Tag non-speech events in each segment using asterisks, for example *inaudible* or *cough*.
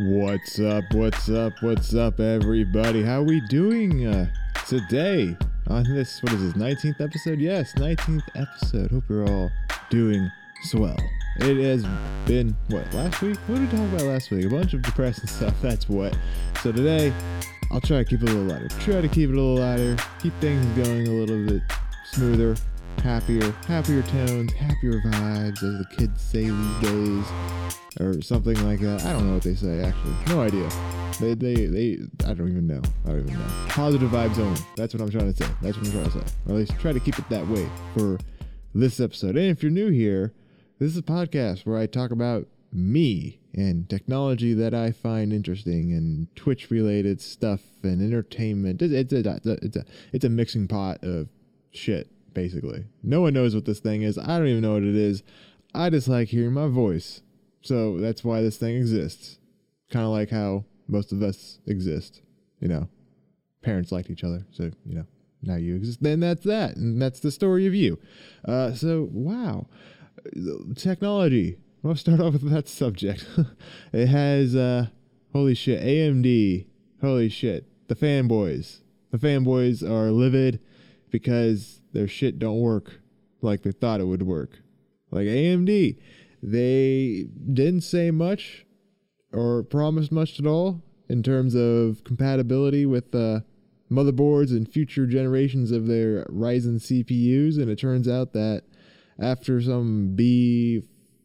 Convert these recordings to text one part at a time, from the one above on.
What's up? What's up? What's up, everybody? How we doing uh, today on this? What is this? 19th episode? Yes, 19th episode. Hope you're all doing swell. It has been what last week? What did we talk about last week? A bunch of depressing *laughs* stuff. That's what. So today, I'll try to keep it a little lighter. Try to keep it a little lighter. Keep things going a little bit smoother, happier, happier tones, happier vibes, as the kids say these days or something like that. I don't know what they say actually. No idea. They they they I don't even know. I don't even know. Positive vibes only. That's what I'm trying to say. That's what I'm trying to say. Or at least try to keep it that way for this episode. And if you're new here, this is a podcast where I talk about me and technology that I find interesting and Twitch related stuff and entertainment. It's, it's a it's a it's a mixing pot of shit basically. No one knows what this thing is. I don't even know what it is. I just like hearing my voice so that's why this thing exists. Kind of like how most of us exist. You know, parents liked each other. So, you know, now you exist. Then that's that. And that's the story of you. Uh, so, wow. Technology. I'll start off with that subject. *laughs* it has, uh, holy shit, AMD. Holy shit. The fanboys. The fanboys are livid because their shit don't work like they thought it would work. Like AMD they didn't say much or promise much at all in terms of compatibility with uh, motherboards and future generations of their Ryzen CPUs. And it turns out that after some B,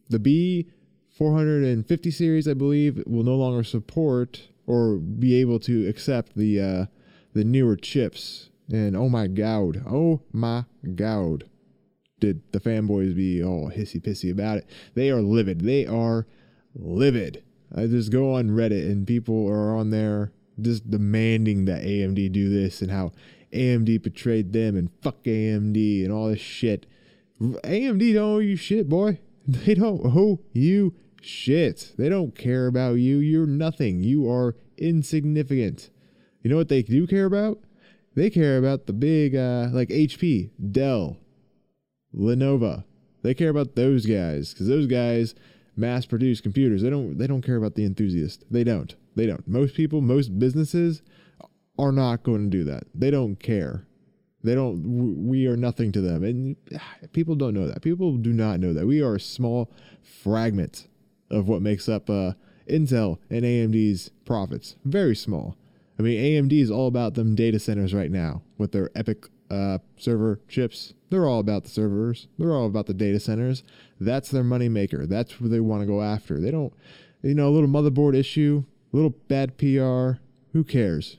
the B 450 series, I believe, will no longer support or be able to accept the uh, the newer chips. And oh my god, oh my god did the fanboys be all hissy pissy about it. They are livid. They are livid. I just go on Reddit and people are on there just demanding that AMD do this and how AMD betrayed them and fuck AMD and all this shit. AMD don't owe you shit, boy. *laughs* They don't owe you shit. They don't care about you. You're nothing. You are insignificant. You know what they do care about? They care about the big, uh, like HP, Dell, Lenovo. They care about those guys because those guys mass produce computers. They don't they don't care about the enthusiast. They don't. They don't. Most people, most businesses are not going to do that. They don't care. They don't we are nothing to them. And *sighs* people don't know that. People do not know that. We are a small fragment of what makes up uh, Intel and AMD's profits. Very small. I mean, AMD is all about them data centers right now with their EPYC uh, server chips. They're all about the servers. They're all about the data centers. That's their money maker. That's who they want to go after. They don't, you know, a little motherboard issue, a little bad PR. Who cares?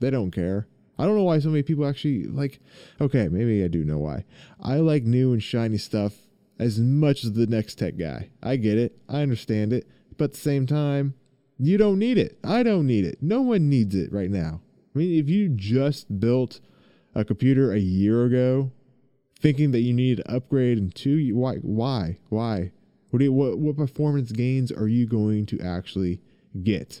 They don't care. I don't know why so many people actually like. Okay, maybe I do know why. I like new and shiny stuff as much as the next tech guy. I get it. I understand it. But at the same time, you don't need it. I don't need it. No one needs it right now. I mean, if you just built a computer a year ago, thinking that you need to upgrade in two. Why? Why? Why? What, you, what what performance gains are you going to actually get?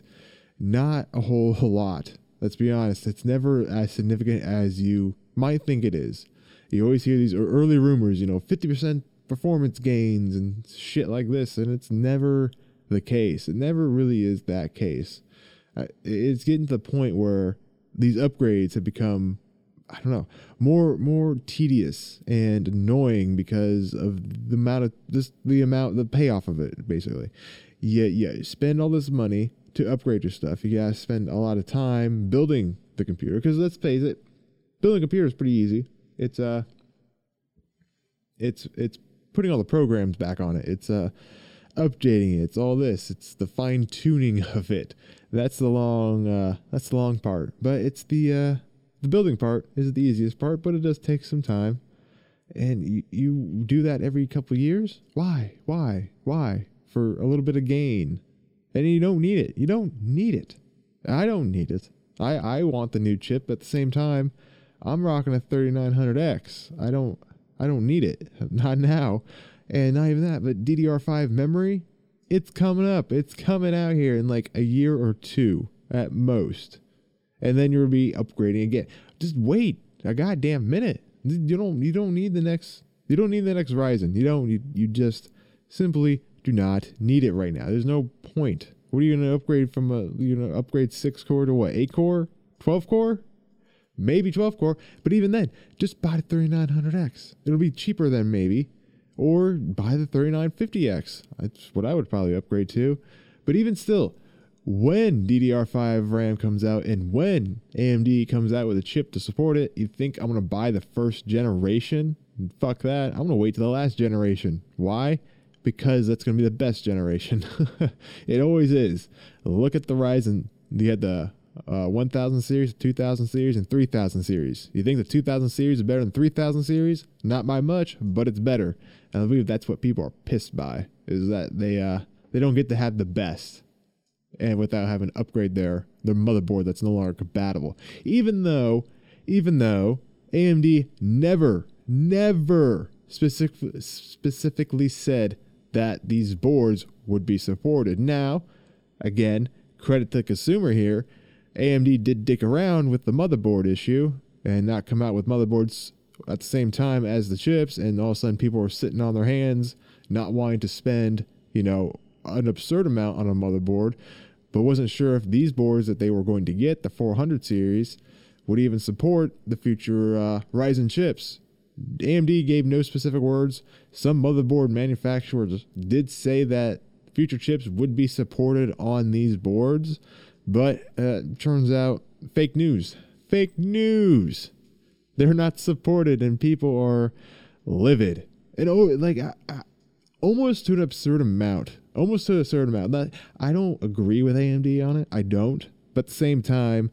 Not a whole, *laughs* lot. Let's be honest. It's never as significant as you might think it is. You always hear these early rumors, you know, 50% performance gains and shit like this, and it's never the case. It never really is that case. It's getting to the point where these upgrades have become I don't know, more more tedious and annoying because of the amount of this the amount the payoff of it basically. Yeah, yeah, spend all this money to upgrade your stuff. You gotta spend a lot of time building the computer because let's face it, building a computer is pretty easy. It's uh, it's it's putting all the programs back on it. It's uh, updating it. It's all this. It's the fine tuning *laughs* of it. That's the long uh, that's the long part. But it's the uh the building part is the easiest part, but it does take some time. And you, you do that every couple years? Why? Why? Why? For a little bit of gain. And you don't need it. You don't need it. I don't need it. I, I want the new chip at the same time. I'm rocking a 3900X. I don't I don't need it. *laughs* Not now. And not even that, but DDR5 memory, it's coming up. It's coming out here in like a year or two at most and then you'll be upgrading again. Just wait a goddamn minute. You don't you don't need the next you don't need the next Ryzen. You don't you, you just simply do not need it right now. There's no point What are you gonna upgrade from a you know upgrade six core to what eight core, twelve core, maybe twelve core? But even then, just buy the 3900X. It'll be cheaper than maybe, or buy the 3950X. That's what I would probably upgrade to. But even still, when DDR5 RAM comes out and when AMD comes out with a chip to support it, you think I'm going to buy the first generation? Fuck that. I'm going to wait to the last generation. Why? Because that's going to be the best generation. *laughs* it always is. Look at the Ryzen. You had the uh, 1000 series, 2000 series, and 3000 series. You think the 2000 series is better than 3000 series? Not by much, but it's better. And I believe that's what people are pissed by is that they uh, they don't get to have the best and without having to upgrade their their motherboard that's no longer compatible. Even though, even though AMD never, never specific, specifically said that these boards would be supported. Now, again, credit to the consumer here. AMD did dick around with the motherboard issue and not come out with motherboards at the same time as the chips, and all of a sudden people were sitting on their hands, not wanting to spend, you know, an absurd amount on a motherboard but wasn't sure if these boards that they were going to get, the 400 series, would even support the future uh, Ryzen chips. AMD gave no specific words. Some motherboard manufacturers did say that future chips would be supported on these boards, but uh, turns out fake news. Fake news. They're not supported, and people are livid. And oh, like I, I, almost to an absurd amount almost to a certain amount. I don't agree with AMD on it. I don't. But at the same time,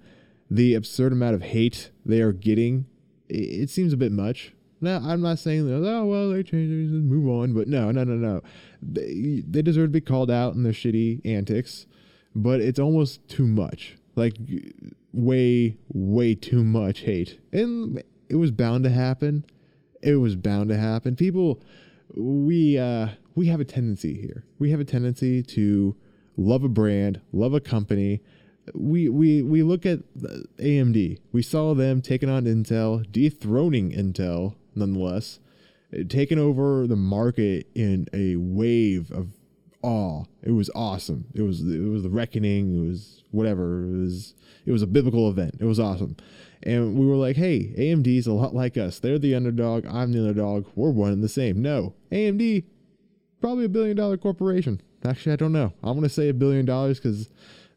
the absurd amount of hate they are getting, it, it seems a bit much. Now, I'm not saying oh, well, they changed it, move on. But no, no, no, no. They, they deserve to be called out in their shitty antics, but it's almost too much. Like, way, way too much hate. And it was bound to happen. It was bound to happen. People, we, uh, we have a tendency here. We have a tendency to love a brand, love a company. We we we look at AMD. We saw them taking on Intel, dethroning Intel nonetheless, taking over the market in a wave of awe. It was awesome. It was it was the reckoning. It was whatever. It was it was a biblical event. It was awesome. And we were like, hey, AMD's a lot like us. They're the underdog. I'm the underdog. We're one and the same. No, AMD probably a billion dollar corporation. Actually, I don't know. I'm to say a billion dollars because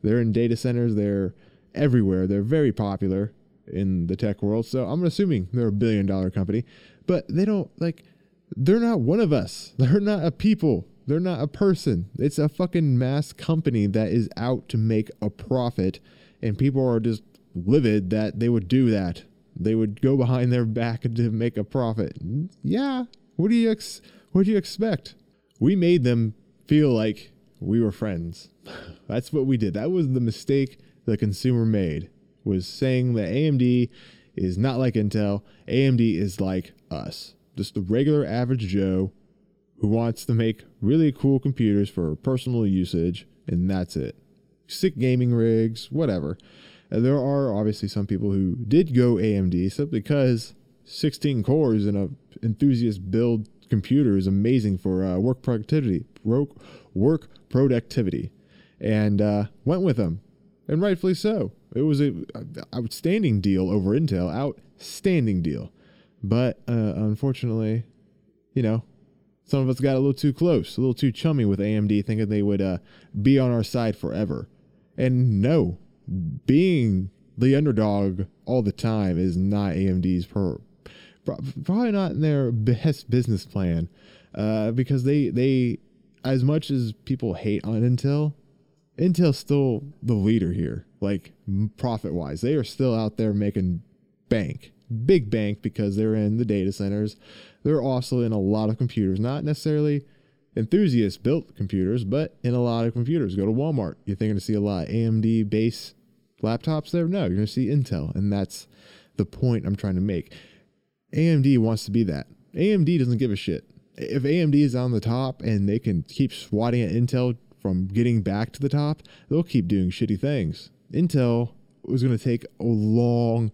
they're in data centers. They're everywhere. They're very popular in the tech world. So I'm assuming they're a billion dollar company, but they don't like, they're not one of us. *laughs* They're not a people. They're not a person. It's a fucking mass company that is out to make a profit, and people are just livid that they would do that. They would go behind their back to make a profit. Yeah. What do you ex- what do you expect? we made them feel like we were friends. *laughs* That's what we did. That was the mistake the consumer made was saying that AMD is not like Intel. AMD is like us. Just the regular average Joe who wants to make really cool computers for personal usage and that's it. Sick gaming rigs, whatever. And there are obviously some people who did go AMD simply because 16 cores in a enthusiast build computer is amazing for uh, work productivity, work, work productivity, and uh, went with them, and rightfully so. It was a, a outstanding deal over Intel, outstanding deal, but uh, unfortunately, you know, some of us got a little too close, a little too chummy with AMD, thinking they would uh, be on our side forever, and no, being the underdog all the time is not AMD's per- probably not in their best business plan uh, because they they as much as people hate on Intel, Intel's still the leader here. Like profit wise, they are still out there making bank, big bank because they're in the data centers. They're also in a lot of computers, not necessarily enthusiast built computers, but in a lot of computers. Go to Walmart, you're thinking to see a lot of AMD base laptops there. No, you're going to see Intel, and that's the point I'm trying to make. AMD wants to be that. AMD doesn't give a shit. If AMD is on the top and they can keep swatting at Intel from getting back to the top, they'll keep doing shitty things. Intel was going to take a long,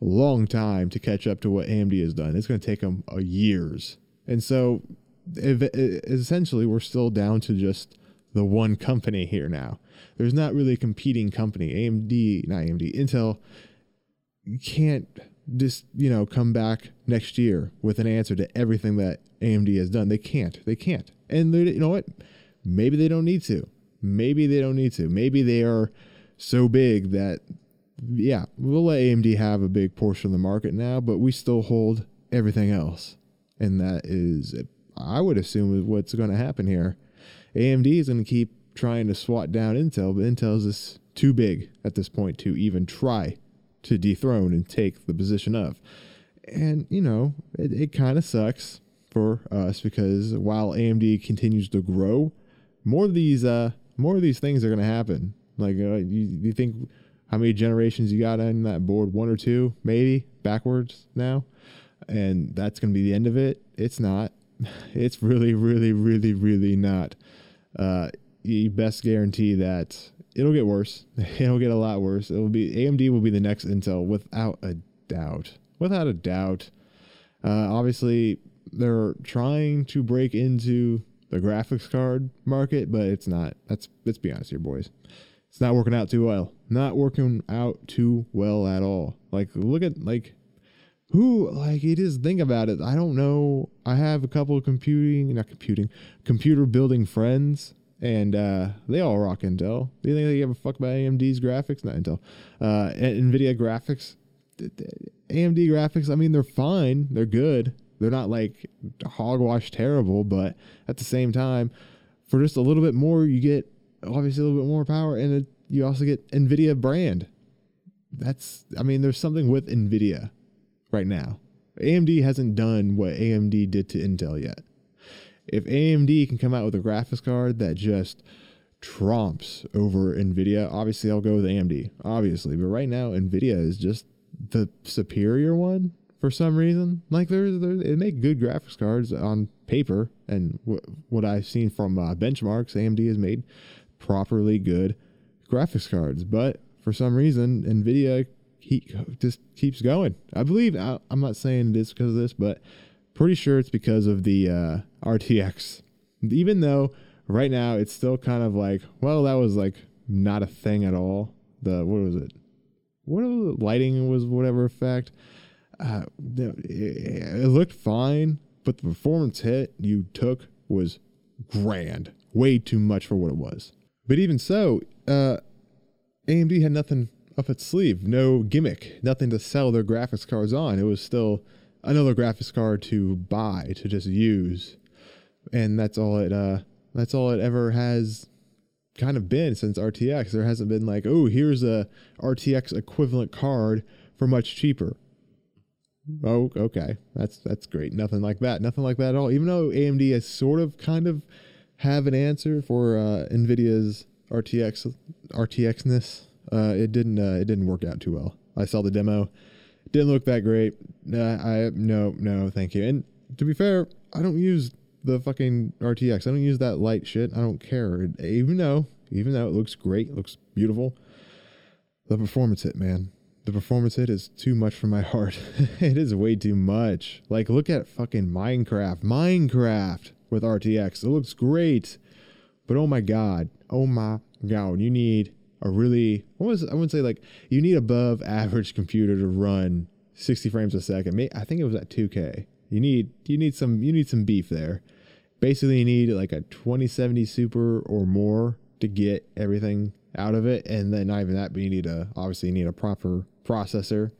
long time to catch up to what AMD has done. It's going to take them uh, years. And so essentially, we're still down to just the one company here now. There's not really a competing company. AMD, not AMD, Intel can't just, you know, come back next year with an answer to everything that AMD has done. They can't. They can't. And they, you know what? Maybe they don't need to. Maybe they don't need to. Maybe they are so big that yeah, we'll let AMD have a big portion of the market now, but we still hold everything else. And that is, I would assume, is what's going to happen here. AMD is going to keep trying to swat down Intel, but Intel's is just too big at this point to even try to dethrone and take the position of. And, you know, it, it kind of sucks for us because while AMD continues to grow, more of these, uh, more of these things are going to happen. Like, uh, you, you think how many generations you got on that board? One or two, maybe backwards now. And that's going to be the end of it. It's not. *laughs* It's really, really, really, really not. Uh, you best guarantee that it'll get worse. *laughs* It'll get a lot worse. It'll be AMD will be the next Intel without a doubt. Without a doubt. Uh, obviously, they're trying to break into the graphics card market, but it's not. That's let's be honest here, boys. It's not working out too well. Not working out too well at all. Like look at like who like you just think about it. I don't know. I have a couple of computing, not computing, computer building friends, and uh, they all rock Intel. Do you think they give a fuck about AMD's graphics? Not Intel, uh, Nvidia graphics. AMD graphics. I mean, they're fine. They're good. They're not like hogwash terrible, but at the same time, for just a little bit more, you get obviously a little bit more power, and it, you also get NVIDIA brand. That's, I mean, there's something with NVIDIA right now. AMD hasn't done what AMD did to Intel yet. If AMD can come out with a graphics card that just trumps over NVIDIA, obviously I'll go with AMD, obviously. But right now, NVIDIA is just the superior one for some reason. Like there's, they make good graphics cards on paper, and what I've seen from uh, benchmarks, AMD has made properly good graphics cards. But for some reason, NVIDIA he just keeps going. I believe I, am not saying it is because of this, but pretty sure it's because of the uh, RTX. Even though right now it's still kind of like, well, that was like not a thing at all. The what was it? What was it? lighting was whatever effect. Uh, it, it looked fine, but the performance hit you took was grand, way too much for what it was. But even so, uh, AMD had nothing up its sleeve, no gimmick, nothing to sell their graphics cards on. It was still another graphics card to buy to just use, and that's all it. Uh, that's all it ever has kind of been since RTX. There hasn't been like, oh, here's a RTX equivalent card for much cheaper. Oh, okay, that's that's great. Nothing like that. Nothing like that at all. Even though AMD has sort of, kind of have an answer for uh, Nvidia's RTX RTXness. Uh, it didn't uh, it didn't work out too well. I saw the demo. Didn't look that great. Nah, I no no thank you. And to be fair, I don't use the fucking RTX. I don't use that light shit. I don't care. Even though even though it looks great, looks beautiful, the performance hit, man. The performance hit is too much for my *laughs* heart. it is way too much. Like look at fucking Minecraft. Minecraft with RTX. It looks great. But oh my god. Oh my god. You need a really what was I wouldn't say like you need above average computer to run 60 frames a second. I think it was at 2K. You need you need some you need some beef there. Basically you need like a 2070 super or more to get everything out of it and then not even that but you need a obviously you need a proper processor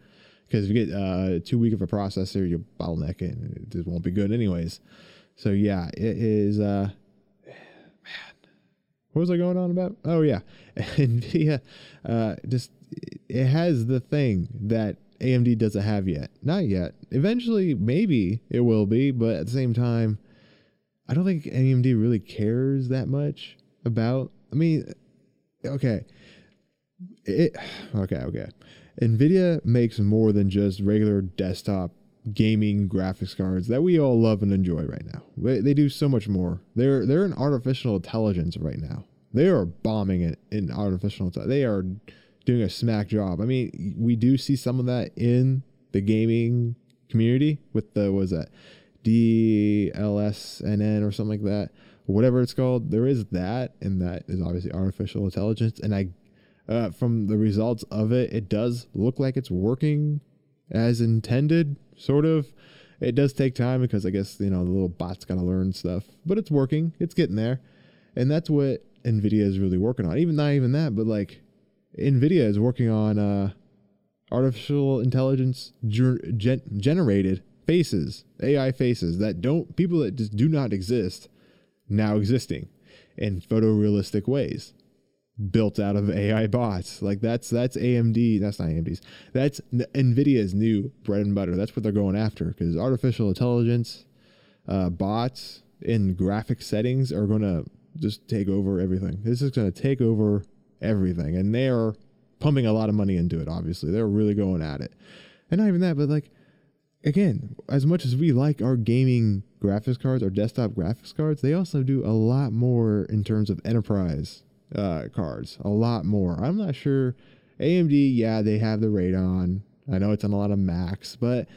because if you get uh, too weak of a processor you bottleneck it and it just won't be good anyways so yeah, it is. Uh, what was I going on about? Oh yeah, *laughs* Nvidia. Uh, just it has the thing that AMD doesn't have yet. Not yet. Eventually, maybe it will be, but at the same time, I don't think AMD really cares that much about. I mean, okay, it. *sighs* Okay, okay. Nvidia makes more than just regular desktop gaming graphics cards that we all love and enjoy right now. They, they do so much more. They're they're in artificial intelligence right now. They are bombing it in artificial intelligence. They are doing a smack job. I mean, we do see some of that in the gaming community with the was that DLSNN or something like that. whatever it's called. There is that, and that is obviously artificial intelligence. And I, uh, from the results of it, it does look like it's working as intended, sort of. It does take time because I guess you know the little bot's got to learn stuff, but it's working. It's getting there, and that's what Nvidia is really working on. Even not even that, but like Nvidia is working on uh, artificial intelligence gen- generated faces, AI faces that don't people that just do not exist now existing in photorealistic ways built out of AI bots. Like that's that's AMD, that's not AMD's. That's Nvidia's new bread and butter. That's what they're going after because artificial intelligence uh, bots in graphic settings are going to just take over everything. This is going to take over everything and they are pumping a lot of money into it obviously. They're really going at it. And not even that, but like again, as much as we like our gaming graphics cards, our desktop graphics cards, they also do a lot more in terms of enterprise uh, cards. A lot more. I'm not sure. AMD, yeah, they have the Radeon. I know it's on a lot of Macs, but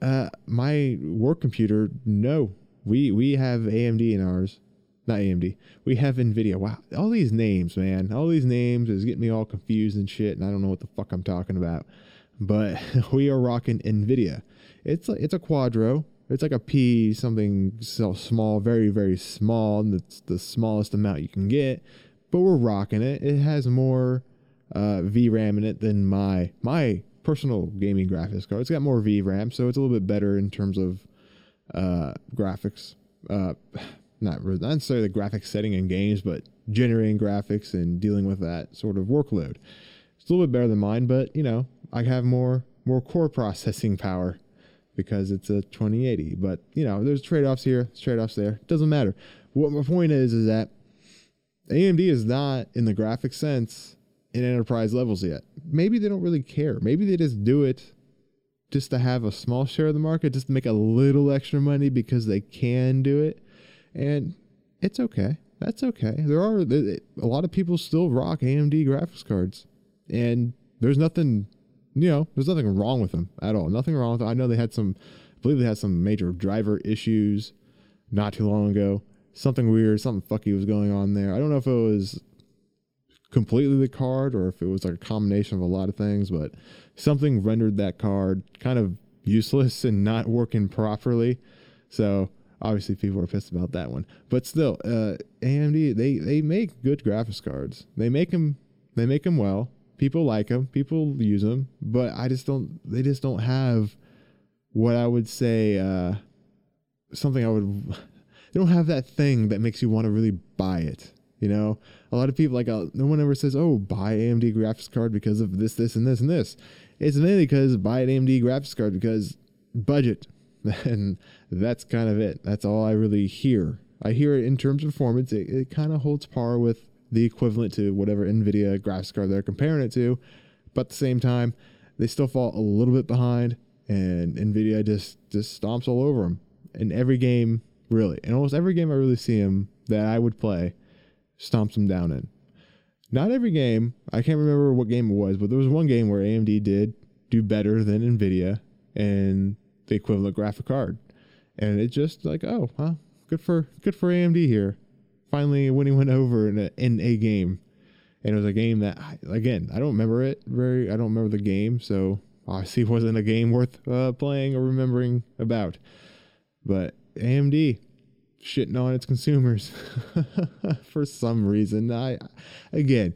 uh, my work computer, no. We we have AMD in ours. Not AMD. We have Nvidia. Wow, all these names, man. All these names is getting me all confused and shit, and I don't know what the fuck I'm talking about. But *laughs* we are rocking Nvidia. It's a, it's a Quadro. It's like a P something so small, very very small. That's the smallest amount you can get, but we're rocking it. It has more uh, VRAM in it than my my personal gaming graphics card. It's got more VRAM, so it's a little bit better in terms of uh, graphics. Uh, not necessarily the graphics setting in games, but generating graphics and dealing with that sort of workload. It's a little bit better than mine, but you know, I have more more core processing power because it's a 2080. But you know, there's trade-offs here, trade-offs there. Doesn't matter. What my point is is that AMD is not in the graphic sense in enterprise levels yet. Maybe they don't really care. Maybe they just do it just to have a small share of the market, just to make a little extra money because they can do it. And it's okay. That's okay. There are a lot of people still rock AMD graphics cards, and there's nothing you know, there's nothing wrong with them at all. Nothing wrong with them. I know they had some, I believe they had some major driver issues not too long ago. Something weird, something fucky was going on there. I don't know if it was completely the card or if it was like a combination of a lot of things, but something rendered that card kind of useless and not working properly. So obviously people are pissed about that one. But still, uh, AMD they they make good graphics cards. They make them they make them well people like them, people use them, but I just don't. They just don't have what I would say uh, something I would. They don't have that thing that makes you want to really buy it. You know, a lot of people like uh, no one ever says, "Oh, buy AMD graphics card because of this, this, and this, and this." It's mainly because buy an AMD graphics card because budget, *laughs* and that's kind of it. That's all I really hear. I hear it in terms of performance. It, it kind of holds par with the equivalent to whatever NVIDIA graphics card they're comparing it to. But at the same time, they still fall a little bit behind, and NVIDIA just, just stomps all over them. In every game, really, And almost every game I really see him that I would play, stomps him down in. Not every game, I can't remember what game it was, but there was one game where AMD did do better than NVIDIA and the equivalent graphic card. And it just like, oh, huh, good for good for AMD here finally when he went over in a, in a game. And it was a game that, again, I don't remember it very, I don't remember the game. So obviously it *laughs* wasn't a game worth uh, playing or remembering about. But AMD shitting on its consumers *laughs* for some reason. I, again,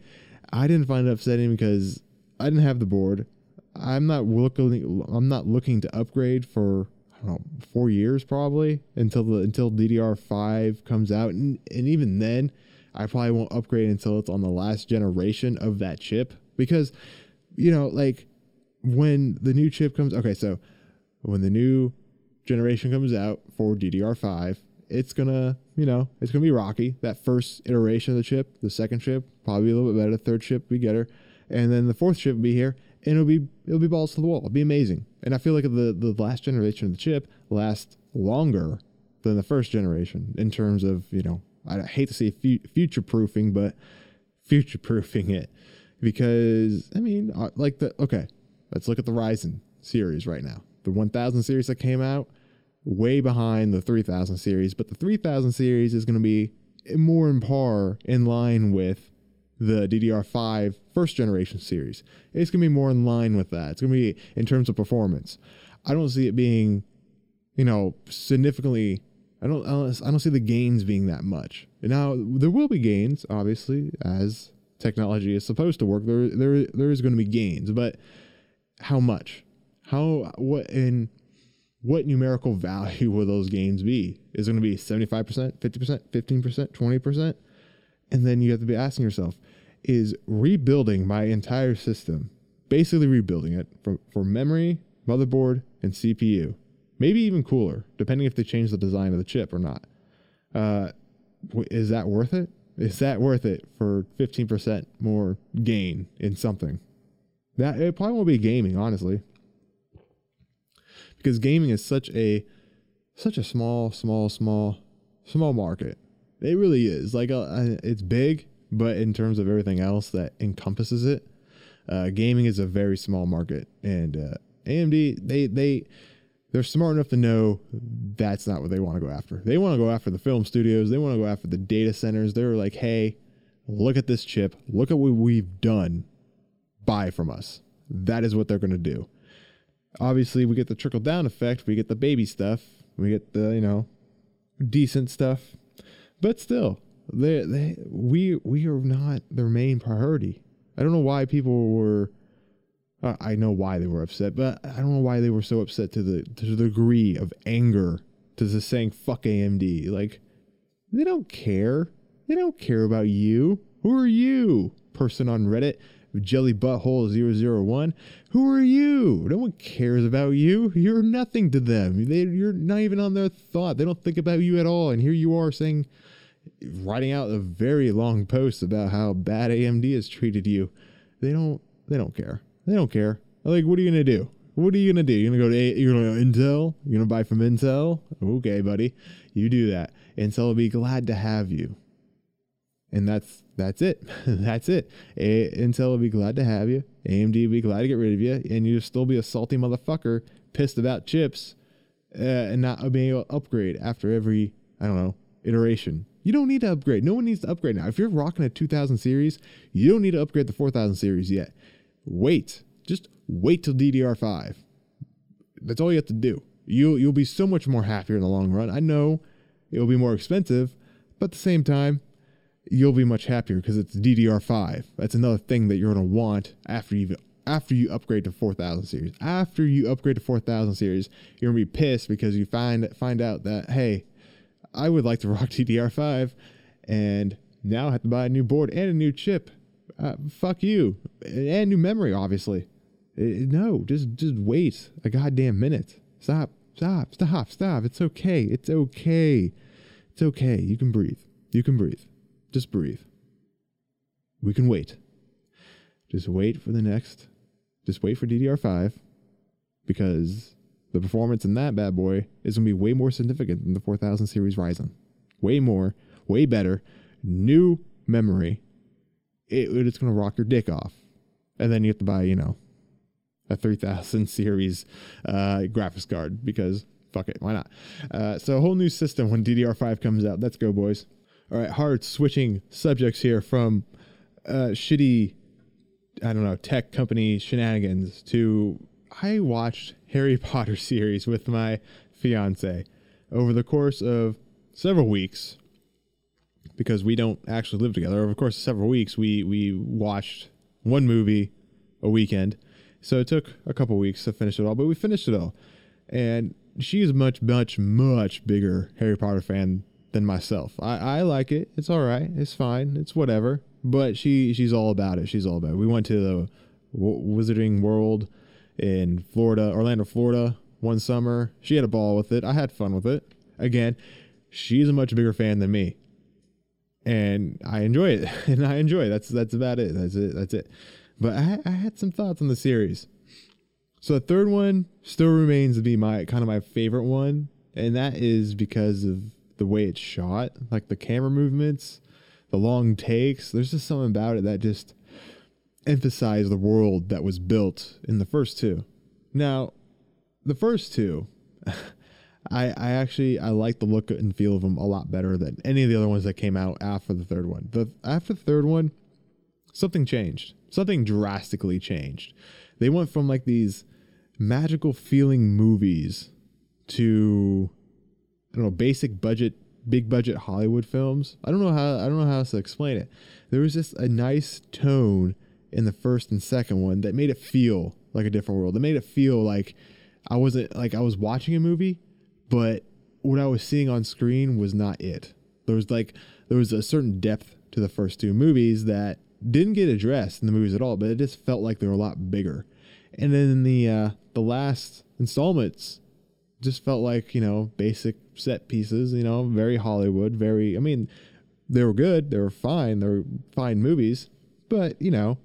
I didn't find it upsetting because I didn't have the board. I'm not looking. I'm not looking to upgrade for I don't know, four years probably until the until DDR5 comes out, and and even then, I probably won't upgrade until it's on the last generation of that chip because, you know, like when the new chip comes. Okay, so when the new generation comes out for DDR5, it's gonna, you know, it's gonna be rocky. That first iteration of the chip, the second chip, probably a little bit better. The third chip be better, and then the fourth chip will be here and it'll be it'll be balls to the wall. It'll be amazing. And I feel like the the last generation of the chip lasts longer than the first generation in terms of you know I hate to say fu- future proofing, but future proofing it because I mean uh, like the okay, let's look at the Ryzen series right now. The 1000 series that came out way behind the 3000 series, but the 3000 series is going to be more in par in line with the DDR5 first generation series. It's going to be more in line with that. It's going to be in terms of performance. I don't see it being, you know, significantly. I don't. I don't see the gains being that much. Now there will be gains, obviously, as technology is supposed to work. There, there, there is going to be gains, but how much? How what in what numerical *laughs* value will those gains be? Is it going to be 75%, 50%, 15%, 20%? And then you have to be asking yourself, is rebuilding my entire system, basically rebuilding it for, for memory, motherboard, and CPU, maybe even cooler, depending if they change the design of the chip or not. Uh, is that worth it? Is that worth it for 15% more gain in something? That it probably won't be gaming, honestly. Because gaming is such a such a small, small, small, small market. It really is. Like uh, it's big, but in terms of everything else that encompasses it, uh, gaming is a very small market, and uh, AMD they they they're smart enough to know that's not what they want to go after. They want to go after the film studios. They want to go after the data centers. They're like, hey, look at this chip. Look at what we've done. Buy from us. That is what they're going to do. Obviously, we get the trickle down effect. We get the baby stuff. We get the you know decent stuff, but still, they, they, we we are not their main priority. I don't know why people were. Uh, I know why they were upset, but I don't know why they were so upset to the to the degree of anger to just saying "fuck AMD." Like they don't care. They don't care about you. Who are you, person on Reddit? Jelly Butthole 001. Who are you? No one cares about you. You're nothing to them. They, you're not even on their thought. They don't think about you at all. And here you are saying writing out a very long post about how bad AMD has treated you. They don't they don't care. They don't care. Like what are you gonna do? What are you gonna do? You're gonna go to A- you're gonna go Intel. You're gonna buy from Intel. Okay, buddy, you do that. Intel will be glad to have you. And that's that's it. *laughs* that's it. A- Intel will be glad to have you. AMD will be glad to get rid of you, and you'll still be a salty motherfucker, pissed about chips, uh, and not being able to upgrade after every I don't know iteration. You don't need to upgrade. No one needs to upgrade now. If you're rocking a 2000 series, you don't need to upgrade the 4000 series yet. Wait. Just wait till DDR5. That's all you have to do. You'll you'll be so much more happier in the long run. I know it'll be more expensive, but at the same time, you'll be much happier because it's DDR5. That's another thing that you're gonna want after you after you upgrade to 4000 series. After you upgrade to 4000 series, you're gonna be pissed because you find find out that hey, I would like to *laughs* rock DDR5 and now I have to buy a new board and a new chip. Uh, fuck you. And new memory, obviously. Uh, no, just just wait a goddamn minute. Stop, stop, stop, stop. It's okay. It's okay. It's okay. You can breathe. You can breathe. Just breathe. We can wait. Just wait for the next. Just wait for DDR5 because the performance in that bad boy is going to be way more significant than the 4000 series Ryzen. Way more, way better, new memory. It, it's going to rock your dick off. And then you have to buy, you know, a 3000 *laughs* series uh, graphics card because fuck it, why not? Uh, so a whole new system when DDR5 comes out. Let's go, boys. All right, hard switching subjects here from uh, shitty, I don't know, tech company shenanigans to I watched Harry *laughs* Potter series with my fiance over the course of several weeks because we don't actually live together. Over the course of several weeks, we we watched one movie a weekend. So it took a couple weeks to finish it all, but we finished it all. And she's much, much, much bigger Harry Potter fan than myself. I, I like it. It's all right. It's fine. It's whatever. But she she's all about it. She's all about it. We went to the Wizarding World in Florida, Orlando, Florida, one summer. She had a ball with it. I had fun with it. Again, she's a much bigger fan than me. And I enjoy it. *laughs* And I enjoy it. That's that's about it. That's it. That's it. But I, I had some thoughts on the series. So the third one still remains to be my kind of my favorite one, and that is because of the way it's shot, like the camera movements, the long takes. There's just something about it that just emphasize the world that was built in the first two. Now, the first two, *laughs* I, I actually I like the look and feel of them a lot better than any of the other ones that came out after the third one. The after the third one, something changed. Something drastically changed. They went from like these magical feeling movies to I don't know basic budget big budget Hollywood films. I don't know how I don't know how else to explain it. There was just a nice tone in the first and second one that made it feel like a different world. It made it feel like I wasn't like I was watching a movie, but what I was seeing on screen was not it. There was like there was a certain depth to the first two movies that didn't get addressed in the movies at all, but it just felt like they were a lot bigger. And then the uh, the last installments just felt like you know basic set pieces. You know, very Hollywood. Very. I mean, they were good. They were fine. They were fine movies. But you know,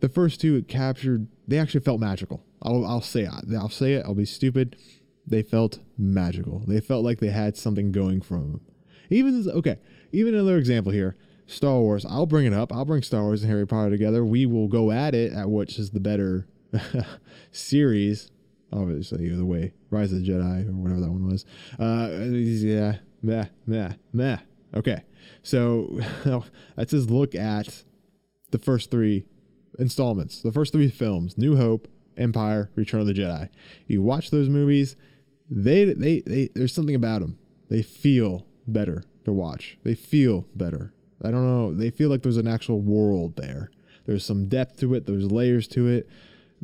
the first two it captured. They actually felt magical. I'll I'll say it. I'll say it. I'll be stupid. They felt magical. They felt like they had something going from them. Even okay. Even another example here. Star Wars. I'll bring it up. I'll bring Star Wars and Harry Potter together. We will go at it at which is the better *laughs* series. Obviously, the way Rise of the Jedi or whatever that one was. Uh, yeah, meh, meh, meh. Okay, so *laughs* let's just look at the first three installments, the first three films: New Hope, Empire, Return of the Jedi. You watch those movies, they they they there's something about them. They feel better to watch. They feel better. I don't know. They feel like there's an actual world there. There's some depth to it. There's layers to it.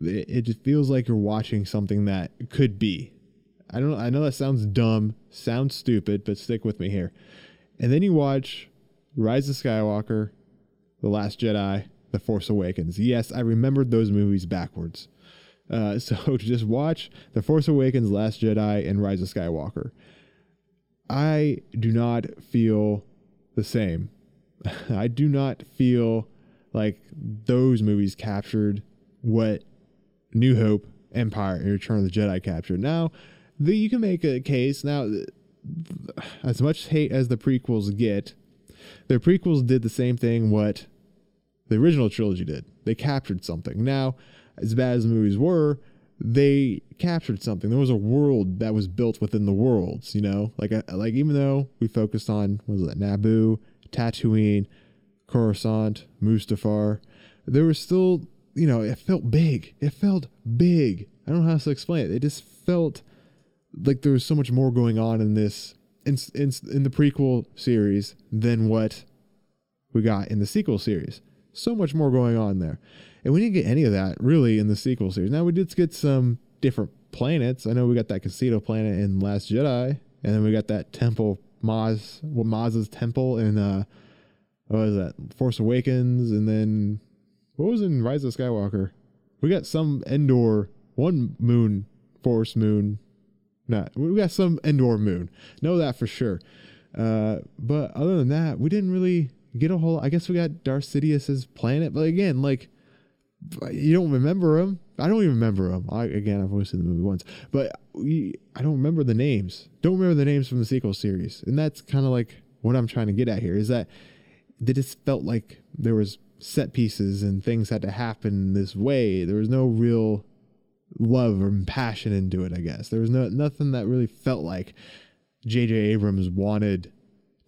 It, just feels like you're watching something that could be. I don't. I know that sounds dumb, sounds stupid, but stick with me here. And then you watch Rise of Skywalker, The Last Jedi, The Force Awakens. Yes, I remembered those movies backwards. Uh, *laughs* so to just watch The Force Awakens, Last Jedi, and Rise of Skywalker. I do not feel the same. *laughs* I do not feel like those movies captured what New Hope, Empire, and Return of the Jedi captured. Now, the, you can make a case. Now, as much hate as the prequels get, the prequels did the same thing what the original trilogy did. They captured something. Now, as bad as the movies were, they captured something. There was a world that was built within the worlds. You know, like uh, like even though we focused on was it Naboo, Tatooine, Coruscant, Mustafar, there was still you know it felt big. It felt big. I don't know how to explain it. It just felt like there was so much more going on in this in in, in the prequel series than what we got in the sequel series. So much more going on there. And we didn't get any of that really in the sequel series. Now we did get some different planets. I know we got that Casino planet in Last Jedi, and then we got that temple Maz, well, Maz's temple in uh, what was that? Force Awakens, and then what was in Rise of Skywalker? We got some Endor, one moon, Force moon. Not we got some Endor moon. Know that for sure. Uh, but other than that, we didn't really get a whole. I guess we got Darth Sidious's planet, but again, like you don't remember him. I don't even remember him. I, again, I've only seen the movie once, but we, I don't remember the names. Don't remember the names from the sequel series, and that's kind of like what I'm trying to get at here. Is that they just felt like there was set pieces and things had to happen this way. There was no real love or passion into it. I guess there was no nothing that really felt like J.J. Abrams wanted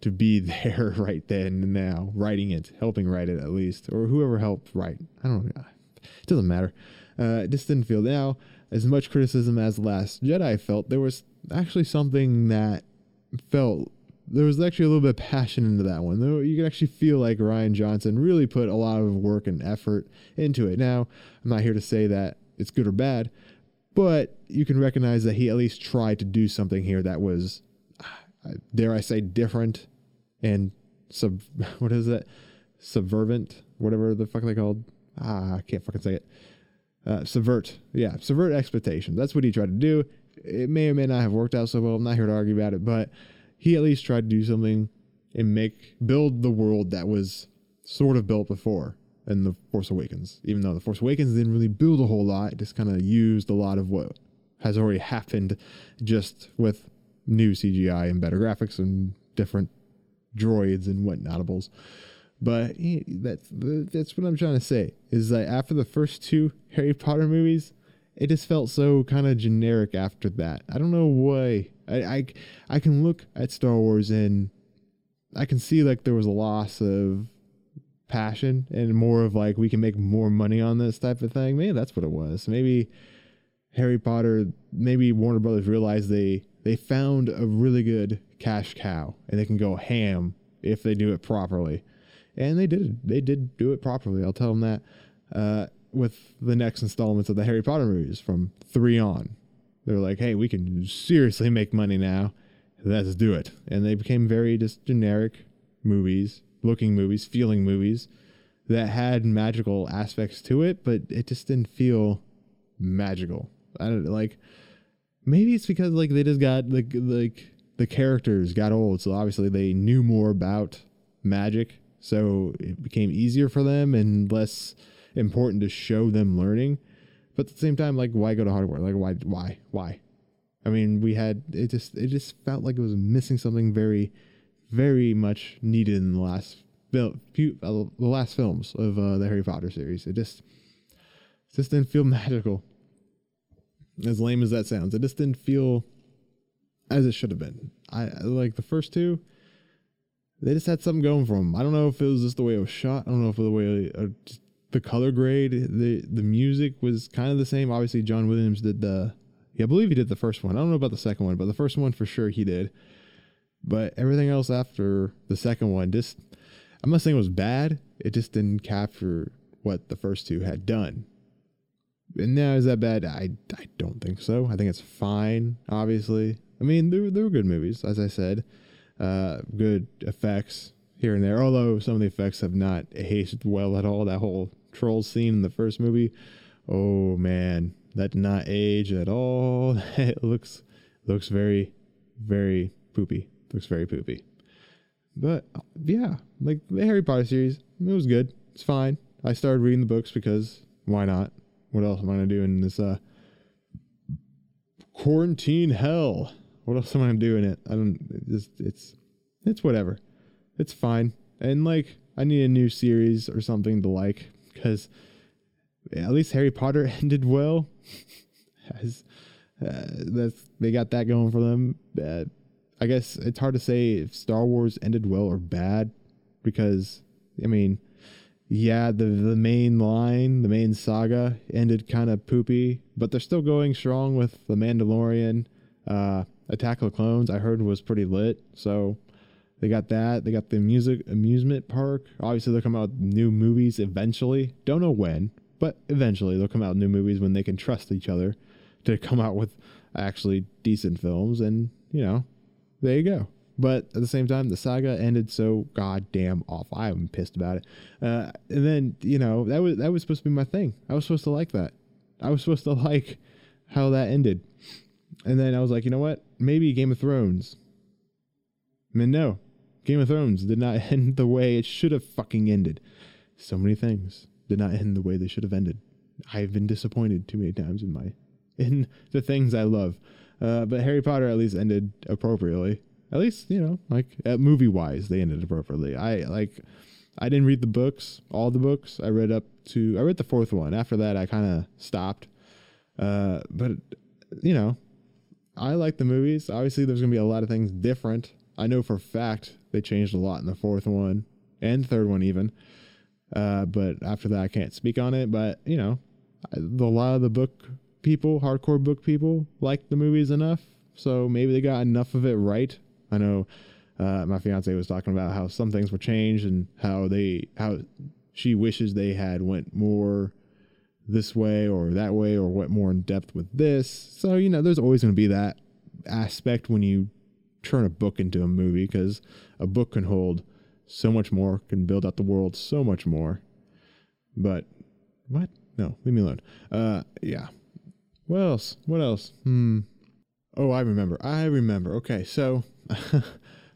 to be *laughs* there right then and now, writing it, helping write it at least, or whoever helped write. I don't know. It doesn't matter. Uh, it just didn't feel now as much criticism as Last Jedi felt. There was actually something that felt there was actually a little bit of passion into that one. Though you can actually feel like Rian Johnson really put a lot of work and effort into it. Now, I'm not here to say that it's good or bad, but you can recognize that he at least tried to do something here that was, *sighs* dare I say, different and sub. *laughs* What is it? Subvervent, whatever the fuck they called ah, I can't fucking say it. Uh, subvert, yeah, subvert expectations. That's what he tried to do. It may or may not have worked out so well. I'm not here to argue about it, but he at least tried to do something and make build the world that was sort of built before in the Force Awakens. Even though the Force Awakens didn't really build a whole lot, it just kind of used a lot of what has already happened, just with new CGI and better graphics and different droids and whatnotables. But that's that's what I'm trying to say is that after the first two Harry Potter movies, it just felt so kind of generic after that. I don't know why. I, I I can look at Star Wars and I can see like there was a loss of passion and more of like we can make more money on this type of thing. Maybe that's what it was. Maybe Harry Potter, maybe Warner Brothers realized they they found a really good cash cow and they can go ham if they do it properly. And they did they did do it properly. I'll tell them that. Uh, with the next installments of the Harry Potter movies from 3 on. They're like, "Hey, we can seriously make money now. Let's do it." And they became very just generic movies, looking movies, feeling movies that had magical aspects to it, but it just didn't feel magical. I don't like maybe it's because like they just got like like the characters got old, so obviously they knew more about magic, so it became easier for them and less important to show them learning. But at the same time, like why go to Hogwarts? Like why why why? I mean, we had it just it just felt like it was missing something very, very much needed in the last few uh, the last films of uh, the Harry Potter series. It just it just didn't feel *laughs* magical. As lame as that sounds, it just didn't feel as it should have been. I like the first two. They just had something going for them. I don't know if it was just the way it was shot. I don't know if it was the way uh, the color grade, the the music was kind of the same. Obviously, John Williams did the. Yeah, I believe he did the first one. I don't know about the second one, but the first one for sure he did. But everything else after the second one, just I'm not saying it was bad. It just didn't capture what the first two had done. And now is that bad? I, I don't think so. I think it's fine. Obviously, I mean they were, they were good movies, as I said. Uh, good effects here and there. Although some of the effects have not aged well at all. That whole troll scene in the first movie, oh man, that did not age at all. *laughs* it looks looks very very poopy. Looks very poopy. But yeah, like the Harry Potter series, it was good. It's fine. I started reading the books because why not? What else am I gonna do in this uh quarantine hell? What else am I gonna do in it? I don't. It's it's it's whatever. It's fine. And like, I need a new series or something to like because at least Harry Potter *laughs* ended well. As uh, that's they got that going for them. Uh, I guess it's hard to say if Star Wars ended well or bad because I mean, yeah, the the main line, the main saga ended kind of poopy, but they're still going strong with the Mandalorian. Uh, Attack of the Clones, I heard was pretty lit, so they got that. They got the music amusement park. Obviously, they'll come out with new movies eventually. Don't know when, but eventually they'll come out with new movies when they can trust each other to come out with actually decent films. And you know, there you go. But at the same time, the saga ended so goddamn off. I'm pissed about it. Uh, and then you know that was that was supposed to be my thing. I was supposed to like that. I was supposed to like how that ended. And then I was like, you know what? Maybe Game of Thrones. I mean, no, Game of Thrones did not *laughs* end the way it should have fucking ended. So many things did not end the way they should have ended. I've been disappointed too many times in my *laughs* in the things I love. Uh, but Harry Potter at least ended appropriately. At least you know, like at movie wise, they ended appropriately. I like. I didn't read the books, all the books. I read up to I read the fourth one. After that, I kind of stopped. Uh, but you know, I like the movies. Obviously, there's gonna be a lot of things different. I know for a fact they changed a lot in the fourth one and third one even. Uh, but after that, I can't speak on it. But you know, a lot of the book people, hardcore book people, like the movies enough, so maybe they got enough of it right. I know uh, my fiance was talking about how some things were changed and how they how she wishes they had went more this way or that way or went more in depth with this. So you know, there's always going to be that aspect when you turn a book into a movie because a book can hold so much more, can build out the world so much more. But what? No, leave me alone. Uh, yeah. What else? What else? Hmm. Oh, I remember. I remember. Okay, so *laughs* for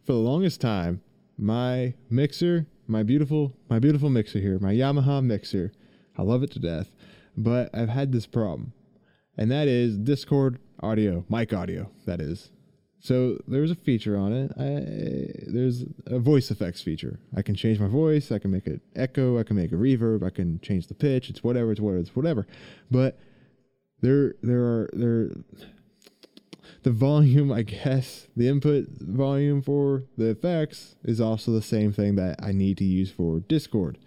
the longest time, my mixer, my beautiful, my beautiful mixer here, my Yamaha mixer, I love it to death, but I've had this problem, and that is Discord audio, mic audio. That is, so there's a feature on it. I, there's a voice effects feature. I can change my voice. I can make it echo. I can make a reverb. I can change the pitch. It's whatever. It's whatever. It's whatever. But there, there are there. the volume, I guess, the input volume for the effects is also the same thing that I need to use for Discord.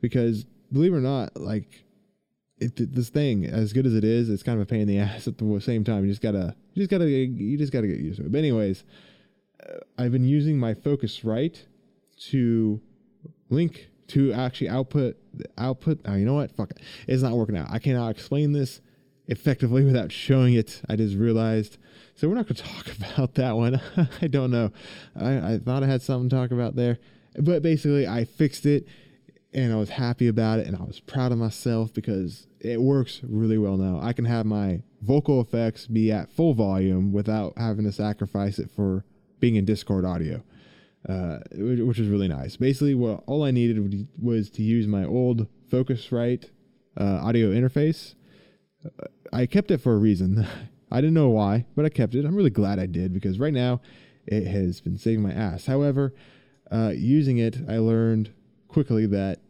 Because believe it or not, like it, this thing, as good as it is, it's kind of a pain in the *laughs* ass at the same time. You just gotta, you just gotta, you just gotta get used to it. But anyways, uh, I've been using my Focusrite to link to actually output output. Oh, you know what? Fuck it. It's not working out. I cannot explain this effectively *laughs* without showing it. I just realized. So we're not going *laughs* to talk about that one. I don't know. I, I thought I had something to talk about there, but basically I fixed it and I was happy about it and I was proud of myself because it works really well now. I can have my vocal effects be at full volume without having to sacrifice it for being in Discord audio, uh, which is really nice. Basically, what all I needed was to use my old Focusrite uh, audio interface. I kept it for a reason. *laughs* I didn't know why, but I kept it. I'm really glad I did because right now it has been saving my ass. However, uh, using it, I learned quickly that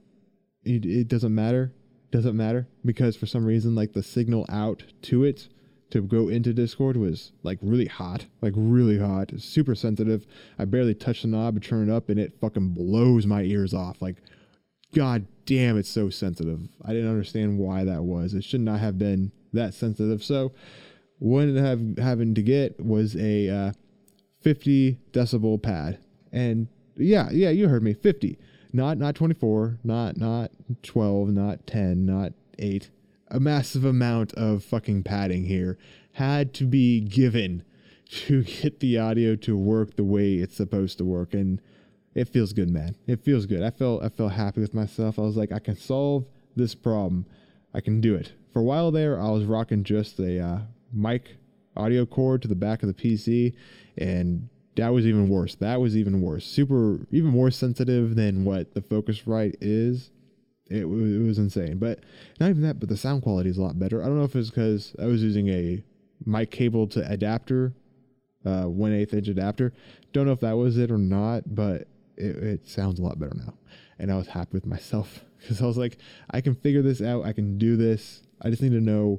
it, it doesn't matter. Doesn't matter because for some reason, like the signal out to it to go into Discord was like really hot, like really hot, super sensitive. I barely touch the knob and turn it up, and it fucking blows my ears off. Like, god damn, it's so sensitive. I didn't understand why that was. It should not have been that sensitive. So, what I up having to get was a uh, 50 decibel pad, and yeah, yeah, you heard me, 50, not not 24, not not 12, not 10, not 8 a massive amount of fucking padding here had to be given to *laughs* get the audio to work the way it's supposed to work and it feels good man. It feels good. I felt i felt happy with myself. I was like i can solve this problem. I can do it. For a while there i was rocking just a uh, mic audio cord to the back of the pc and that was even worse. That was even worse. Super even more sensitive than what the focusrite is it, it was insane. But not even that, but the sound quality is a lot better. I don't know if it's because I was using a mic cable to adapter, uh, one eighth inch adapter. Don't know if that was it or not, but it, it sounds a lot better now. And I was happy with myself *laughs* because I was like, I can figure this out. I can do this. I just need to know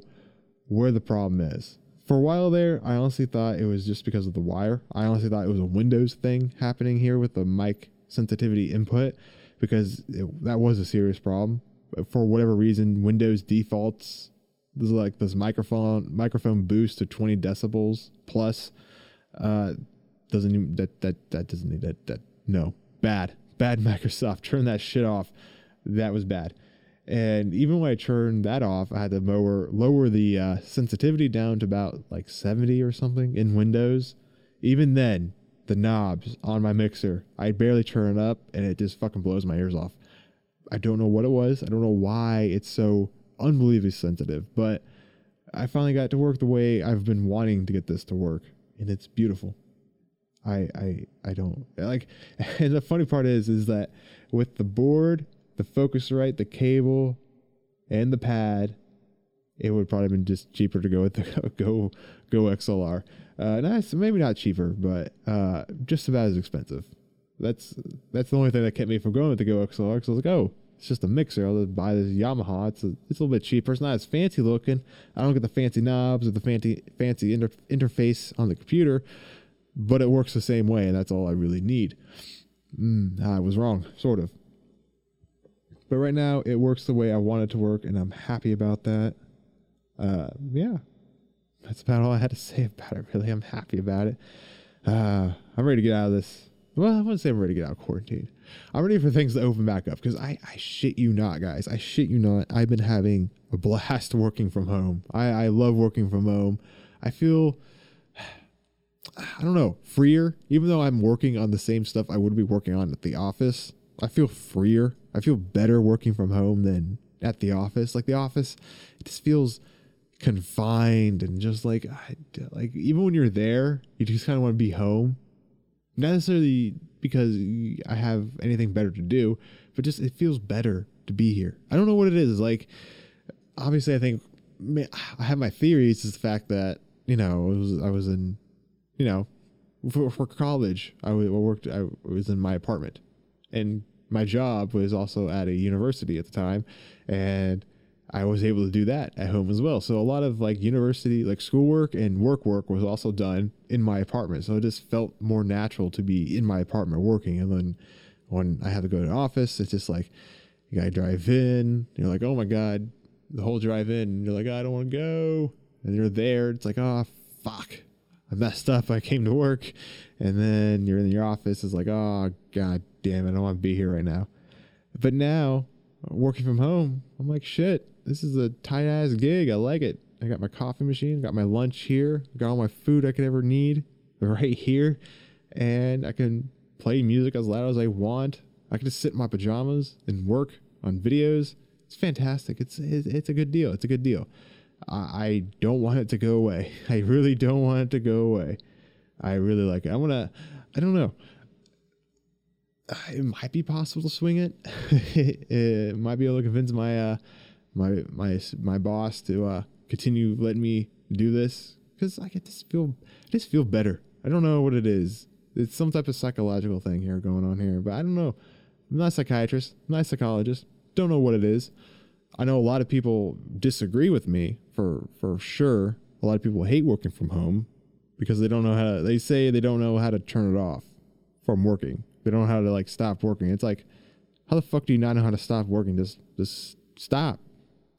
where the problem is. For a while there, I honestly thought it was just because of the wire. I honestly thought it was a Windows thing happening here with the mic sensitivity input because it, that was a serious problem. For whatever reason, Windows defaults there's like this microphone microphone boost to 20 decibels plus. Uh, doesn't even that that that doesn't need that that no bad bad *laughs* Microsoft turn that shit off. That was bad. And even when I turned that off, I had to lower lower the uh, sensitivity down to about like 70 or something in Windows. Even then, the knobs on my mixer. I barely turn it up and it just fucking blows my ears off. I don't know what it was. I don't know why it's so unbelievably sensitive, but I finally got to work the way I've been wanting to get this to work, and it's beautiful. I I I don't like *laughs* and the funny part is is that with the board, the Focusrite, the cable, and the pad, it would probably been just cheaper to go with the *laughs* Go Go XLR. Uh, nice, maybe not cheaper, but uh, just about as expensive. That's that's the only thing that kept me from going with the Go XLR. Because I was like, oh, it's just a mixer. I'll just buy this Yamaha. It's a, it's a little bit cheaper. It's not as fancy looking. I don't get the fancy knobs or the fancy fancy inter- interface on the computer, but it works the same way, and that's all I really need. Mm, I was wrong, sort of. But right now, it works the way I want it to work, and I'm happy about that uh, yeah, that's about all I had to say about it. Really, I'm happy about it. Uh, I'm ready to get out of this. Well, I wouldn't say I'm ready to get out of quarantine. I'm ready for things to open back up because I, I shit you not, guys. I shit you not. I've been having a blast working from home. I, I love working from home. I feel, I don't know, freer. Even though I'm working on the same stuff I would be working on at the office, I feel freer. I feel better working from home than at the office. Like the office, it just feels confined and just like like even when you're there, you just kind of want to be home. Not necessarily because I have anything better to do, but just it feels better to be here. I don't know what it is. Like obviously, I think I have my theories. Is the fact that you know I was I was in you know for, for college I worked I was in my apartment and my job was also at a university at the time and I was able to do that at home as well. So a lot of like university, like schoolwork and work work was also done in my apartment. So it just felt more natural to be in my apartment working. And then when I have to go to the office, it's just like you gotta drive in. You're like, oh my god, the whole drive in. And you're like, oh, I don't want to go. And you're there. It's like, oh fuck, I messed up. I came to work, and then you're in your office. It's like, oh god damn it, I don't want to be here right now. But now working from home, I'm like, shit, this is a tight ass gig. I like it. I got my coffee machine, got my lunch here, got all my food I could ever need *laughs* right here, and I can play music as loud as I want. I can just sit in my pajamas and work on videos. It's fantastic. It's it's a good deal. It's a good deal. I don't want it to go away. *laughs* I really don't want it to go away. I really like it. I want to. I don't know. It might be possible to swing it. *laughs* it might be able to convince my uh, my my my boss to uh, continue letting me do this because I get to feel I just feel better. I don't know what it is. It's some type of psychological thing here going on here, but I don't know. I'm not a psychiatrist, I'm not a psychologist. Don't know what it is. I know a lot of people disagree with me for for sure. A lot of people hate working from home because they don't know how to, they say they don't know how to turn it off from working. They don't know how to like stop working. It's like how the fuck do you not know how to stop working? Just just stop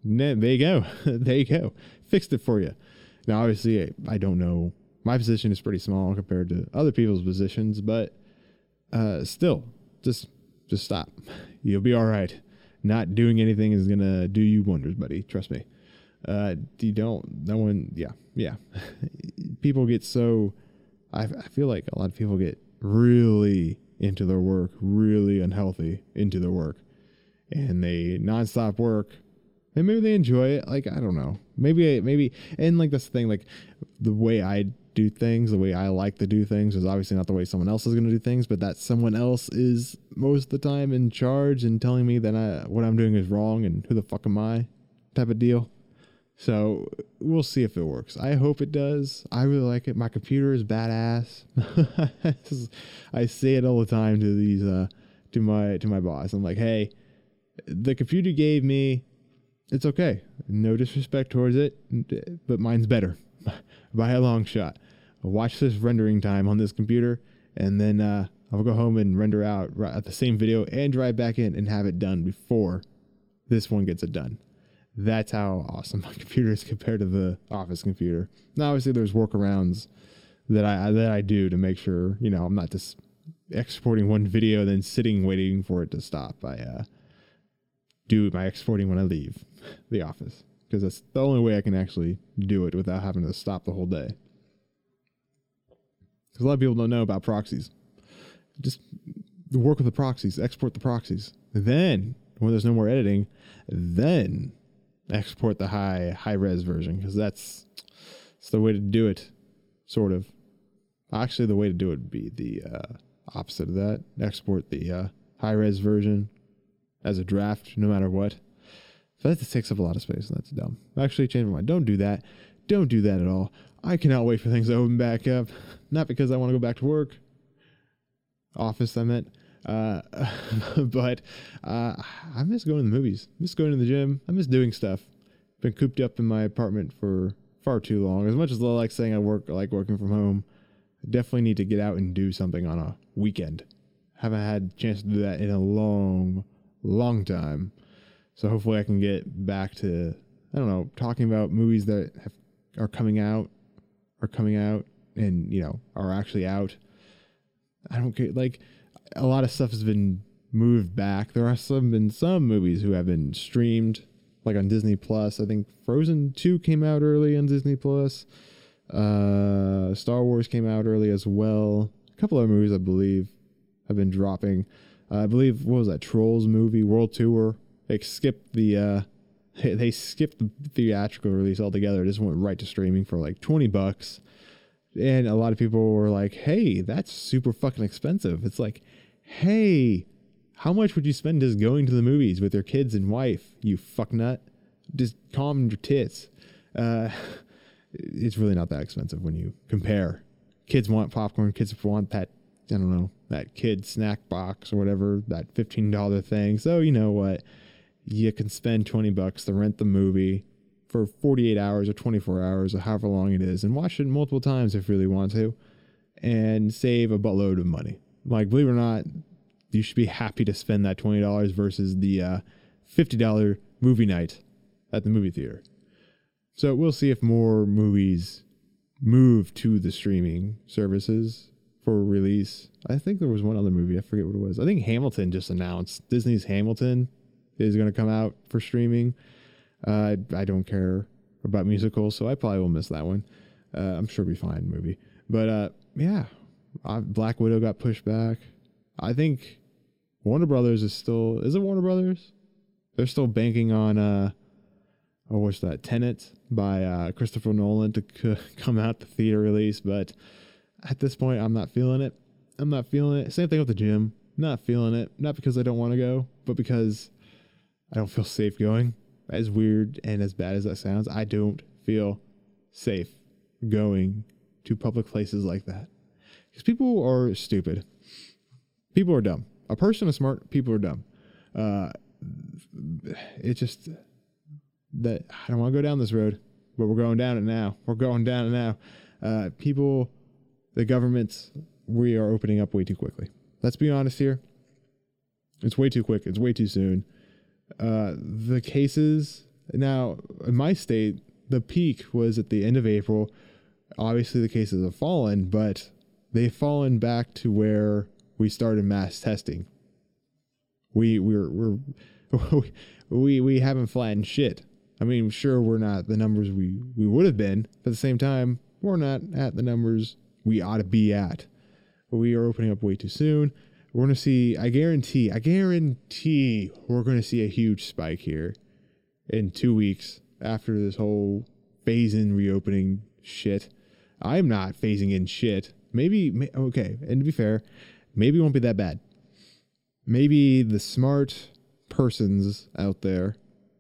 there you go. *laughs* there you go. Fixed it for you. Now, obviously, I don't know. My position is pretty small compared to other people's positions, but uh, still, just just stop. *laughs* You'll be all right. Not doing anything is gonna do you wonders, buddy. Trust me. Uh, you don't. No one. Yeah, yeah. *laughs* people get so. I, I feel like a lot of people get really into their work, really unhealthy into their work, and they nonstop work and maybe they enjoy it. Like I don't know. Maybe maybe and like this thing like the way I do things, the way I like to do things is obviously not the way someone else is going to do things, but that someone else is most of the time in charge and telling me that I, what I'm doing is wrong and who the fuck am I type of deal. So we'll see if it works. I hope it does. I really like it. My computer is badass. *laughs* I say it all the time to these uh to my to my boss. I'm like, "Hey, the computer gave me it's okay. No disrespect towards it, but mine's better *laughs* by a long shot. Watch this rendering time on this computer, and then uh, I'll go home and render out the same video and drive back in and have it done before this one gets it done. That's how awesome *laughs* my computer is compared to the office computer. Now, obviously, there's workarounds that I that I do to make sure you know I'm not just exporting one video and then sitting waiting for it to stop. I uh, do my exporting when I leave the office because that's the only way I can actually do it without having to stop the whole day. Because a lot of people don't know about proxies. Just work with the proxies, export the proxies. Then, when there's no more editing, then export the high high res version because that's, that's the way to do it, sort of. Actually, the way to do it would be the uh, opposite of that. Export the uh, high res version as a draft, no matter what. So that takes up a lot of space, and that's dumb. Actually, change my mind. Don't do that. Don't do that at all. I cannot wait for things to open back up. *laughs* Not because I want to go back to work. Office, I meant. Uh, *laughs* but uh, I miss going to the movies. I miss going to the gym. I miss doing stuff. Been cooped up in my apartment for far too long. As much as I like saying I work, I like working from home. I definitely need to get out and do something on a weekend. Haven't had a chance to do that in a long, long time. So hopefully I can get back to I don't know talking about movies that have are coming out are coming out and you know are actually out. I don't get like a lot of stuff has been moved back. There are some been some movies who have been streamed like on Disney Plus. I think Frozen 2 came out early on Disney Plus. Uh Star Wars came out early as well. A couple other movies I believe have been dropping. Uh, I believe what was that Trolls movie World Tour they skipped the uh, *laughs* they skipped the theatrical release altogether. It just went right to streaming for like twenty bucks, and a lot of people were like, "Hey, that's super fucking expensive." It's like, "Hey, how much would you spend just going to the movies with your kids and wife? You fuck nut, just calm your tits." Uh, *laughs* it's really not that expensive when you compare. Kids want popcorn. Kids want that I don't know that kid snack box or whatever that fifteen dollar thing. So you know what? you can spend 20 bucks to rent the movie for 48 hours or 24 hours or however long it is and watch it multiple times if you really want to and save a buttload of money. Like, believe it or not, you should be happy to spend that $20 versus the uh, $50 movie night at the movie theater. So we'll see if more movies move to the streaming services for release. I think there was one other movie, I forget what it was. I think Hamilton just announced Disney's Hamilton is going to come out for streaming. Uh, I don't care about musicals, so I probably will miss that one. Uh, I'm sure it'll be fine movie. But uh, yeah, Black Widow got pushed back. I think Warner Brothers is still is it Warner Brothers? They're still banking on uh oh what's that Tenet by uh, Christopher Nolan to c- *laughs* come out the theater release, but at this point I'm not feeling it. I'm not feeling it. Same thing with the gym. Not feeling it. Not because I don't want to go, but because I don't feel safe going. As weird and as bad as that sounds, I don't feel safe going to public places like that. Because people are stupid. People are dumb. A person is smart, people are dumb. Uh, it just that I don't want to go down this road, but we're going down it now. We're going down it now. Uh, people, the governments, we are opening up way too quickly. Let's be honest here. It's way too quick. It's way too soon. Uh, the cases now in my state, the peak was at the end of April. Obviously, the cases have fallen, but they've fallen back to where we started mass testing. We we're we're *laughs* we we haven't flattened shit. I mean, sure we're not the numbers we we would have been, but at the same time, we're not at the numbers we ought to be at. We are opening up way too soon. We're going to see, I guarantee, I guarantee we're going to see a huge spike here in two weeks after this whole phase in reopening shit. I'm not phasing in shit. Maybe, okay, and to be fair, maybe it won't be that bad. Maybe the smart persons out there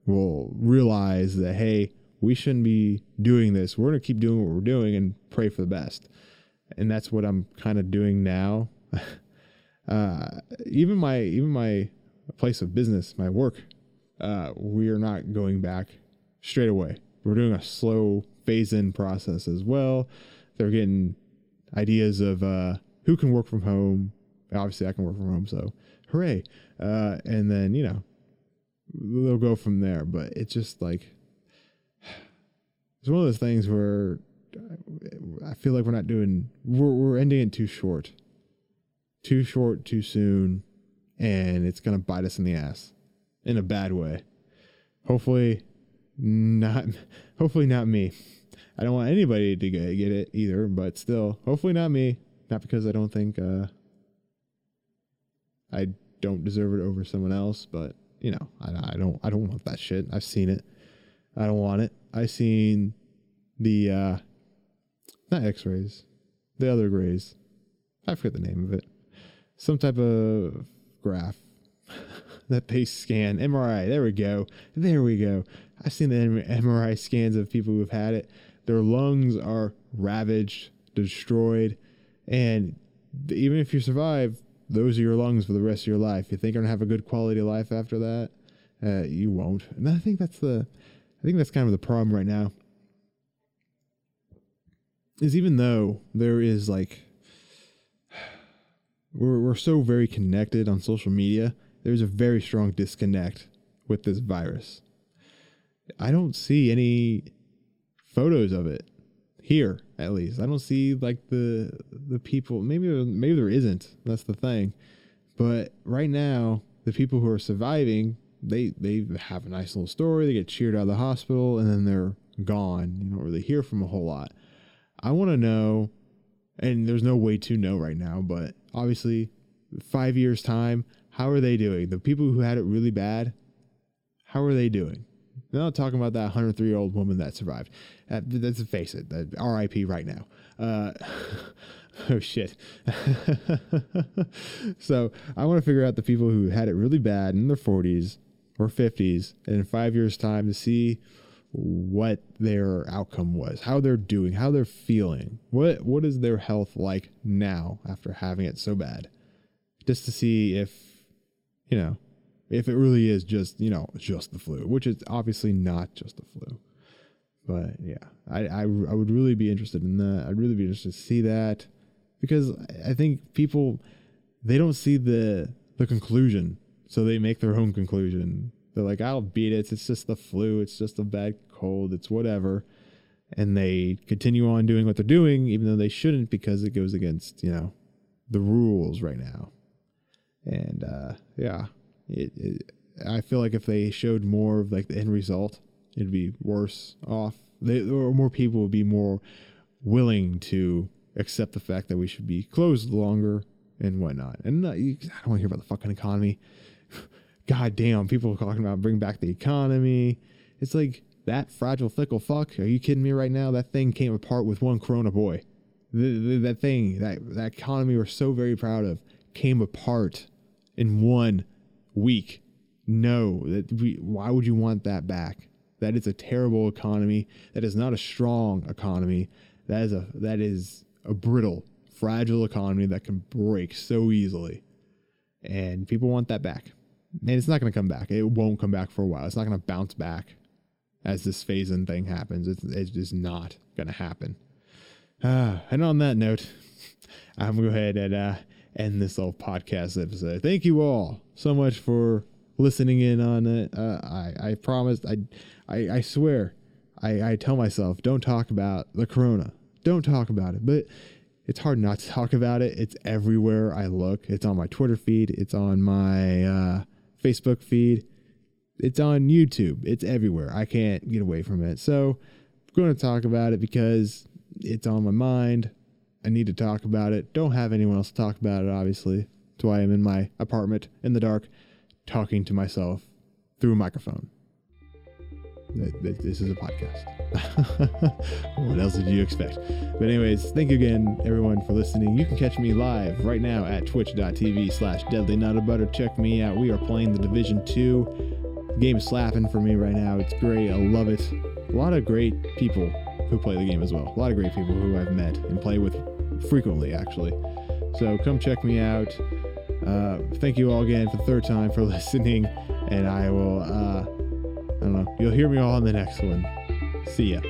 will realize that, hey, we shouldn't be doing this. We're going to keep doing what we're doing and pray for the best. And that's what I'm kind of doing now. *laughs* uh, even my even my place of business, my work, uh, we are not going back straight away. We're doing a slow phase in process as well. They're getting ideas of uh, who can work from home. Obviously, I can work from home, so hooray! Uh, and then you know they'll go from there. But it's just like *sighs* it's one of those things where I feel like we're not doing we're we're ending it too short too short too soon, and it's to bite us in the ass in a bad way. Hopefully, not. Hopefully, not me. I don't want anybody to get, get it either, but still, hopefully, not me. Not because I don't think uh, I don't deserve it over someone else, but you know, I, I don't. I don't want that shit. I've seen it. I don't want it. I've seen the uh, not X-rays, the other grays. I forget the name of it some type of graph *laughs* that they scan. MRI, there we go. There we go. I've seen the MRI scans of people who've had it. Their lungs are ravaged, destroyed, and even if you survive, those are your lungs for the rest of your life. You think you're gonna have a good quality of life after that? Uh, you won't. And I think that's the, I think that's kind of the problem right now. Is even though there is like we're, we're so very connected on social media, there's a very strong disconnect with this virus. I don't see any photos of it here, at least. I don't see like the the people. Maybe maybe there isn't. That's the thing. But right now, the people who are surviving, they they have a nice little story. They get cheered out of the hospital, and then they're gone. You don't really hear from a whole lot. I want to know and there's no way to know right now, but obviously, five years' time, how are they doing? The people who had it really bad, how are they doing? I'm not talking about that 103 year old woman that survived. Uh, let's face it, that RIP right now. Uh, *laughs* oh shit. *laughs* so I want to figure out the people who had it really bad in their 40s or 50s, and in five years' time to see what their outcome was, how they're doing, how they're feeling. What what is their health like now after having it so bad? Just to see if you know, If it really is just, you know, just the flu, which is obviously not just the flu. But yeah, I, I, I would really be interested in that. I'd really be interested to see that because I think people they don't see the the conclusion, so they make their own conclusion. They're like, "I'll beat it. It's just the flu. It's just a bad cold. It's whatever," and they continue on doing what they're doing, even though they shouldn't, because it goes against you know the rules right now. And uh, yeah, it, it I feel like if they showed more of like the end result it'd be worse off. They, or more people would be more willing to accept the fact that we should be closed longer and whatnot. And uh, I don't want to hear about the fucking economy. God damn, people are talking about bring back the economy. It's like that fragile, fickle fuck. Are you kidding me right now? That thing came apart with one Corona boy. The, the, that thing, that that economy we're so very proud of, came apart in one week. No, that we. Why would you want that back? That is a terrible economy. That is not a strong economy. That is a that is a brittle, fragile economy that can break so easily. And people want that back. And it's not going to come back. It won't come back for a while. It's not going to bounce back as this phase in thing happens. It's, it's just not going to happen. Uh, *sighs* and on that note, *laughs* I'm going to go ahead and uh, end this little podcast episode. Thank you all so much for listening in on it. Uh, I, I promised, I, I, I swear, I, I tell myself, don't talk about the corona. Don't talk about it. But it's hard not to talk about it. It's everywhere I look. It's on my Twitter feed. It's on my uh, Facebook feed. It's on YouTube. It's everywhere. I can't get away from it. So I'm going to talk about it because it's on my mind. I need to talk about it. Don't have anyone else to talk about it, obviously. That's why I'm in my apartment in the dark talking to myself through a microphone. This is a podcast. *laughs* what else did you expect? But anyways, thank you again, everyone, for listening. You can catch me live right now at twitch.tv slash deadly not butter. Check me out. We are playing the Division 2. The game is slapping for me right now. It's great. I love it. A lot of great people who play the game as well. A lot of great people who I've met and play with frequently, actually. So come check me out. Uh, thank you all again for the third time for *laughs* listening, and I will, uh, I don't know, you'll hear me all on the next one. See ya.